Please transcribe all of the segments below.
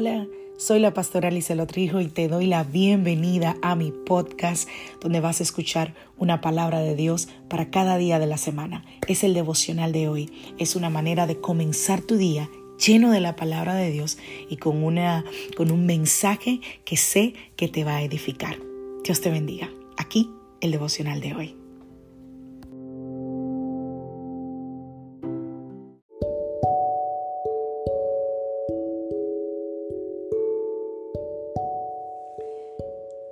Hola, soy la pastora Alicia Lotrijo y te doy la bienvenida a mi podcast donde vas a escuchar una palabra de Dios para cada día de la semana. Es el devocional de hoy. Es una manera de comenzar tu día lleno de la palabra de Dios y con, una, con un mensaje que sé que te va a edificar. Dios te bendiga. Aquí el devocional de hoy.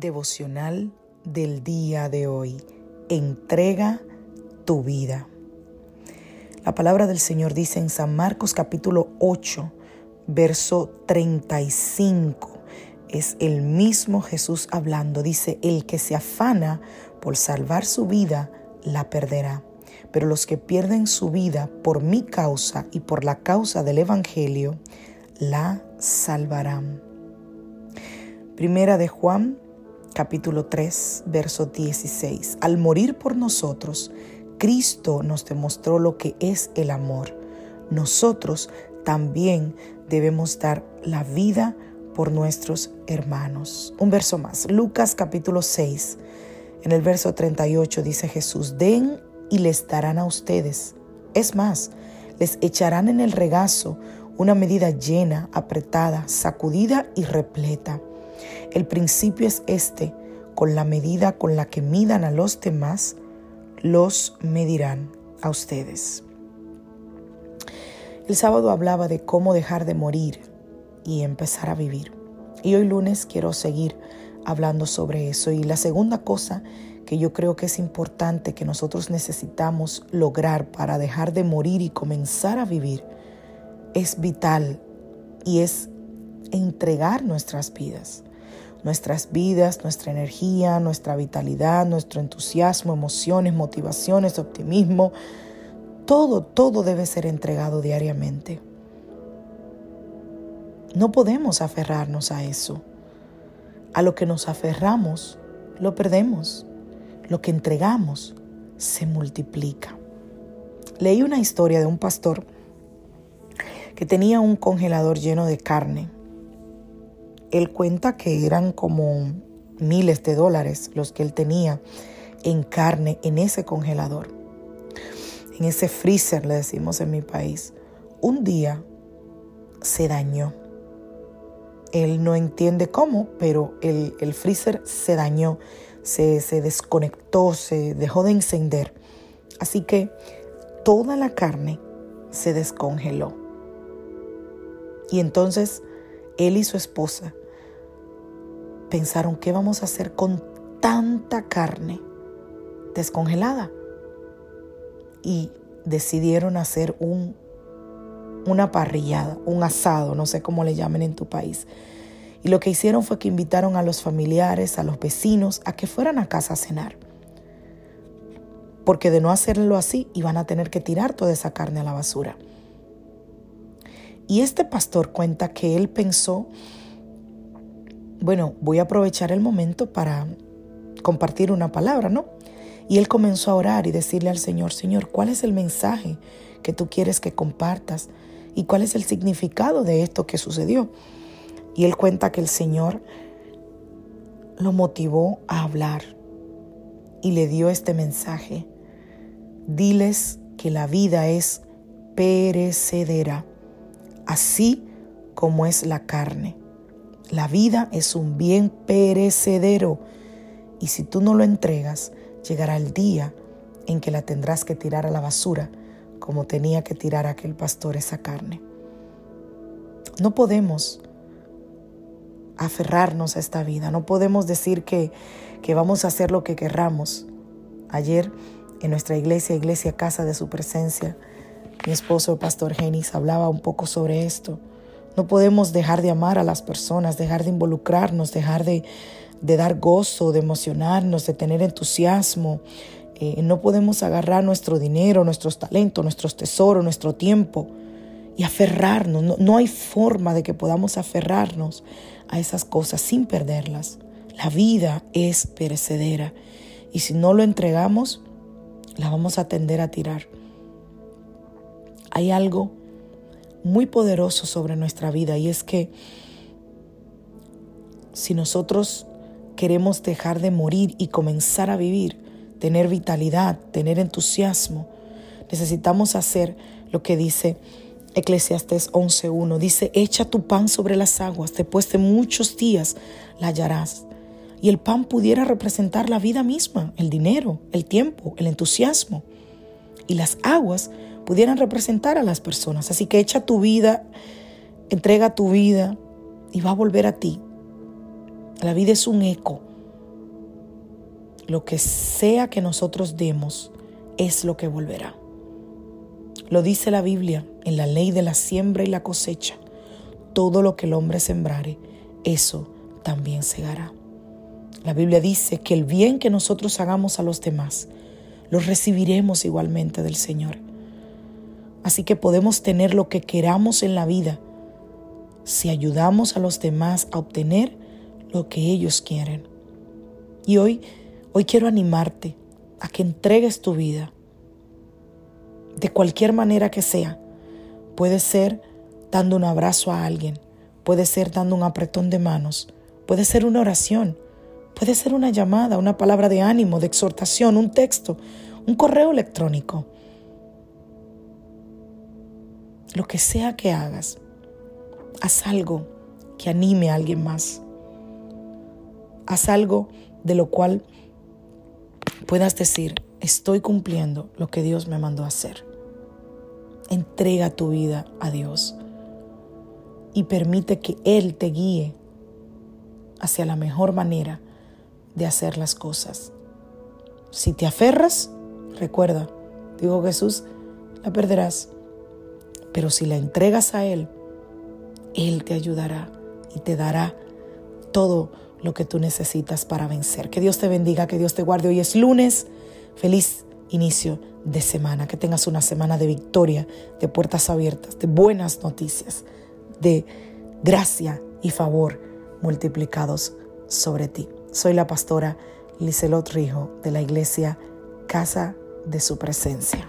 Devocional del día de hoy. Entrega tu vida. La palabra del Señor dice en San Marcos capítulo 8, verso 35. Es el mismo Jesús hablando. Dice, el que se afana por salvar su vida, la perderá. Pero los que pierden su vida por mi causa y por la causa del Evangelio, la salvarán. Primera de Juan capítulo 3, verso 16. Al morir por nosotros, Cristo nos demostró lo que es el amor. Nosotros también debemos dar la vida por nuestros hermanos. Un verso más, Lucas capítulo 6, en el verso 38 dice Jesús, den y les darán a ustedes. Es más, les echarán en el regazo una medida llena, apretada, sacudida y repleta el principio es este, con la medida con la que midan a los demás, los medirán a ustedes. El sábado hablaba de cómo dejar de morir y empezar a vivir. Y hoy lunes quiero seguir hablando sobre eso. Y la segunda cosa que yo creo que es importante que nosotros necesitamos lograr para dejar de morir y comenzar a vivir es vital y es entregar nuestras vidas nuestras vidas, nuestra energía, nuestra vitalidad, nuestro entusiasmo, emociones, motivaciones, optimismo. Todo, todo debe ser entregado diariamente. No podemos aferrarnos a eso. A lo que nos aferramos, lo perdemos. Lo que entregamos se multiplica. Leí una historia de un pastor que tenía un congelador lleno de carne él cuenta que eran como miles de dólares los que él tenía en carne en ese congelador, en ese freezer, le decimos en mi país. Un día se dañó. Él no entiende cómo, pero el, freezer se dañó, se desconectó, se dejó de encender. Así que toda la carne se descongeló. Y entonces él y su esposa pensaron, ¿qué vamos a hacer con tanta carne descongelada? Y decidieron hacer un, una parrillada, un asado, no sé cómo le llamen en tu país. Y lo que hicieron fue que invitaron a los familiares, a los vecinos, a que fueran a casa a cenar. Porque de no hacerlo así, iban a tener que tirar toda esa carne a la basura. Y este pastor cuenta que él pensó bueno, voy a aprovechar el momento para compartir una palabra, ¿no? Y él comenzó a orar y decirle al Señor, Señor, ¿cuál es el mensaje que tú quieres que compartas? ¿Y cuál es el significado de esto que sucedió? Y él cuenta que el Señor lo motivó a hablar y le dio este mensaje. Diles que la vida es perecedera, así como es la carne. La vida es un bien perecedero y si tú no lo entregas, llegará el día en que la tendrás que tirar a la basura como tenía que tirar aquel pastor esa carne. No podemos aferrarnos a esta vida, no podemos decir que, que vamos a hacer lo que querramos Ayer en nuestra iglesia, iglesia Casa de Su Presencia, mi esposo, el pastor Genis, hablaba un poco sobre esto. No podemos dejar de amar a las personas, dejar de involucrarnos, dejar de, dar gozo, de emocionarnos, de tener entusiasmo. Eh, no podemos agarrar nuestro dinero, nuestros talentos, nuestros tesoros, nuestro tiempo y aferrarnos. No, no hay forma de que podamos aferrarnos a esas cosas sin perderlas. La vida es perecedera y si no lo entregamos, la vamos a tender a tirar. Hay algo muy poderoso sobre nuestra vida y es que si nosotros queremos dejar de morir y comenzar a vivir, tener vitalidad, tener entusiasmo, necesitamos hacer lo que dice Eclesiastes 11.1. Dice, echa tu pan sobre las aguas, después de muchos días la hallarás. Y el pan pudiera representar la vida misma, el dinero, el tiempo, el entusiasmo. Y las aguas pudieran representar a las personas. Así que echa tu vida, entrega tu vida y va a volver a ti. La vida es un eco. Lo que sea que nosotros demos es lo que volverá. Lo dice la Biblia en la ley de la siembra y la cosecha. Todo lo que el hombre sembrare, eso también segará. La Biblia dice que el bien que nosotros hagamos a los demás, lo recibiremos igualmente del Señor. Así que podemos tener lo que queramos en la vida si ayudamos a los demás a obtener lo que ellos quieren. Y hoy, hoy quiero animarte a que entregues tu vida de cualquier manera que sea. Puede ser dando un abrazo a alguien, puede ser dando un apretón de manos, puede ser una oración, puede ser una llamada, una palabra de ánimo, de exhortación, un texto, un correo electrónico. Lo que sea que hagas, haz algo que anime a alguien más. Haz algo de lo cual puedas decir, estoy cumpliendo lo que Dios me mandó a hacer. Entrega tu vida a Dios y permite que Él te guíe hacia la mejor manera de hacer las cosas. Si te aferras, recuerda, dijo Jesús, la perderás. Pero si la entregas a Él, Él te ayudará y te dará todo lo que tú necesitas para vencer. Que Dios te bendiga, que Dios te guarde. Hoy es lunes. Feliz inicio de semana. Que tengas una semana de victoria, de puertas abiertas, de buenas noticias, de gracia y favor multiplicados sobre ti. Soy la pastora Liselot Rijo de la iglesia Casa de Su Presencia.